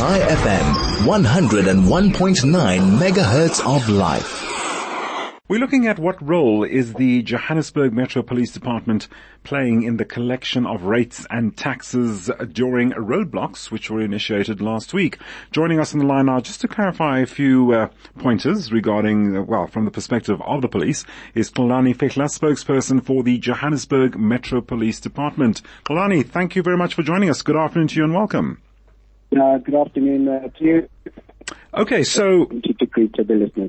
Chai FM, 101.9 megahertz of life. We're looking at what role is the Johannesburg Metro Police Department playing in the collection of rates and taxes during roadblocks, which were initiated last week. Joining us on the line now, just to clarify a few uh, pointers regarding, uh, well, from the perspective of the police, is Xolani Fihla, spokesperson for the Johannesburg Metro Police Department. Xolani, thank you very much for joining us. Good afternoon to you and welcome. Uh, good afternoon uh, to you. Okay, so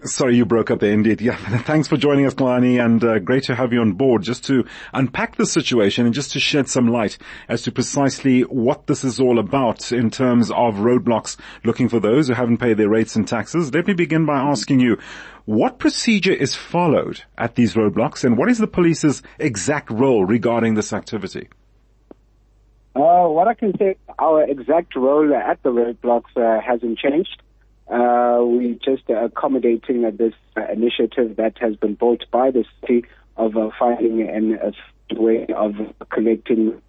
sorry you broke up there. Indeed, yeah. Thanks for joining us, Xolani, and uh, great to have you on board just to unpack the situation and just to shed some light as to precisely what this is all about in terms of roadblocks. Looking for those who haven't paid their rates and taxes. Let me begin by asking you. What procedure is followed at these roadblocks and what is the police's exact role regarding this activity? Uh, what I can say, our exact role at the roadblocks uh, hasn't changed. Uh, we just accommodating this initiative that has been brought by the city of uh, finding an, a way of connecting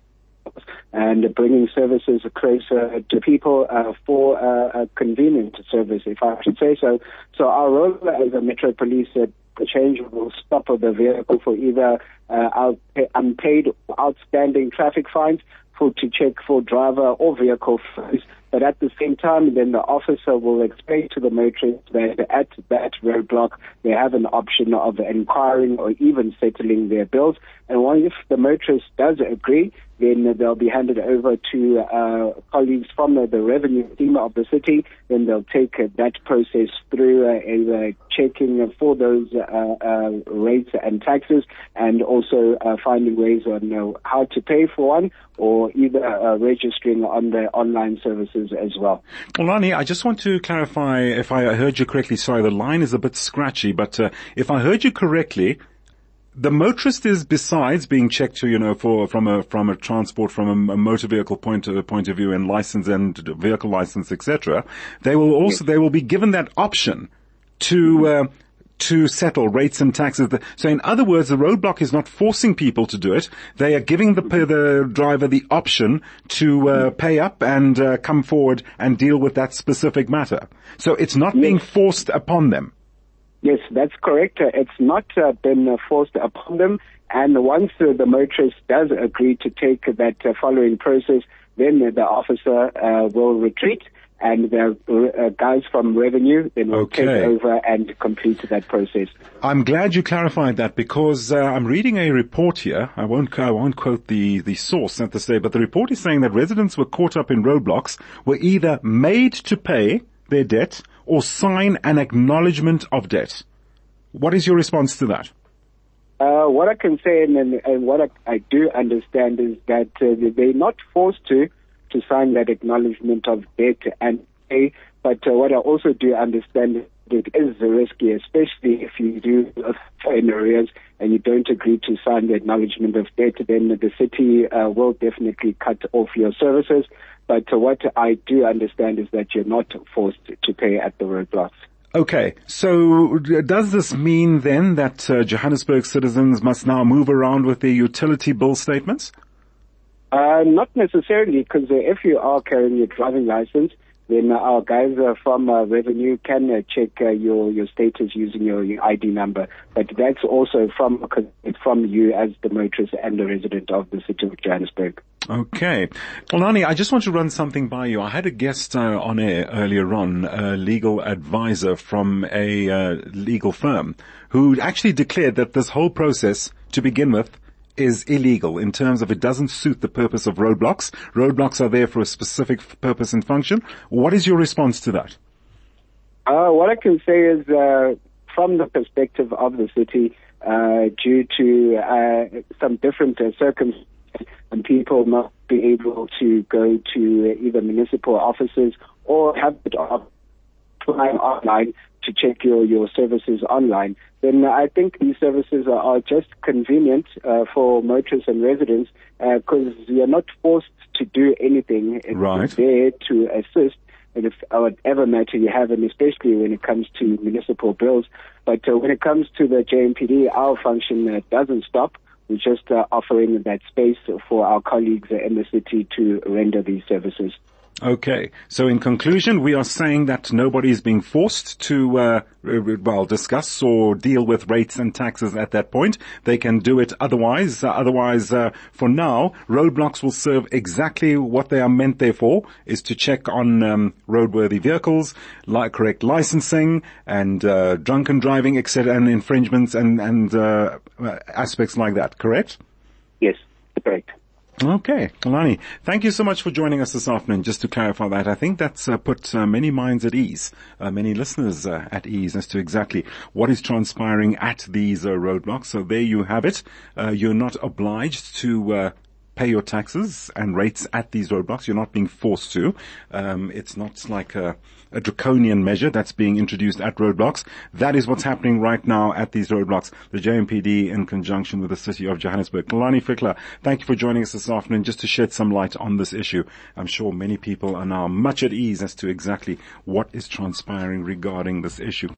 and bringing services closer to people uh, for uh, a convenient service, if I should say so. So our role as a Metro Police uh, change will stop the vehicle for either uh, unpaid outstanding traffic fines to check for driver or vehicle fees but at the same time, then the officer will explain to the motorist that at that roadblock, they have an option of inquiring or even settling their bills. And if the motorist does agree, then they'll be handed over to uh, colleagues from the, the, revenue team of the city. Then they'll take that process through uh, checking for those uh, uh, rates and taxes, and also uh, finding ways on how to pay for one, or either registering on the online services as well. Well, Xolani, I just want to clarify if I heard you correctly. Sorry, the line is a bit scratchy, but if I heard you correctly, the motorist is besides being checked to, you know, for, from a, from a transport, from a, a motor vehicle point of, point of view and license and vehicle license, etc. They will also, they will be given that option to, uh, to settle rates and taxes. So in other words, the roadblock is not forcing people to do it. They are giving the, the driver the option to uh, pay up and uh, come forward and deal with that specific matter. So it's not being forced upon them. Yes, that's correct. Uh, it's not uh, been uh, forced upon them. And once uh, the motorist does agree to take that uh, following process, then the officer uh, will retreat and the guys from revenue then will okay. take over and complete that process. I'm glad you clarified that because I'm reading a report here. I won't, I won't quote the, the source at this day, but the report is saying that residents were caught up in roadblocks were either made to pay their debt or sign an acknowledgement of debt. What is your response to that? Uh, what I can say and, and what I, I, do understand is that uh, they're not forced to to sign that acknowledgement of debt and pay. But uh, what I also do understand it is risky, especially if you do in arrears and you don't agree to sign the acknowledgement of debt, then the city uh, will definitely cut off your services. But uh, what I do understand is that you're not forced to pay at the roadblocks. Okay, so does this mean then that uh, Johannesburg citizens must now move around with their utility bill statements? Uh, not necessarily, because uh, if you are carrying your driving license, then our guys uh, from uh, revenue can uh, check uh, your your status using your, your, ID number. But that's also from from you as the motorist and the resident of the city of Johannesburg. Okay. Well, Xolani, I just want to run something by you. I had a guest uh, on air earlier on, a legal advisor from a uh, legal firm, who actually declared that this whole process, to begin with, is illegal in terms of it doesn't suit the purpose of roadblocks. Roadblocks are there for a specific purpose and function. What is your response to that? Uh, what I can say is, uh, from the perspective of the city, uh, due to uh, some different uh, circumstances, and people not be able to go to either municipal offices or have it apply online to check your, your services online, then I think these services are, are just convenient uh, for motorists and residents because uh, you're not forced to do anything. It's right. there to assist in if, whatever matter you have, and especially when it comes to municipal bills. But uh, when it comes to the JMPD, our function uh, doesn't stop. We're just uh, offering that space for our colleagues in the city to render these services. Okay. So in conclusion, we are saying that nobody is being forced to, uh, well, discuss or deal with rates and taxes at that point. They can do it otherwise. Uh, otherwise, uh, for now, roadblocks will serve exactly what they are meant there for, is to check on um, roadworthy vehicles, like correct licensing and uh, drunken driving, etc., and infringements and and uh, aspects like that. Correct? Yes, correct. Okay, Xolani, thank you so much for joining us this afternoon. Just to clarify that, I think that's uh, put uh, many minds at ease, uh, many listeners uh, at ease as to exactly what is transpiring at these uh, roadblocks. So there you have it. Uh, you're not obliged to pay your taxes and rates at these roadblocks. You're not being forced to. Um, it's not like a, a, draconian measure that's being introduced at roadblocks. That is what's happening right now at these roadblocks. The JMPD in conjunction with the city of Johannesburg. Xolani Fihla, thank you for joining us this afternoon just to shed some light on this issue. I'm sure many people are now much at ease as to exactly what is transpiring regarding this issue.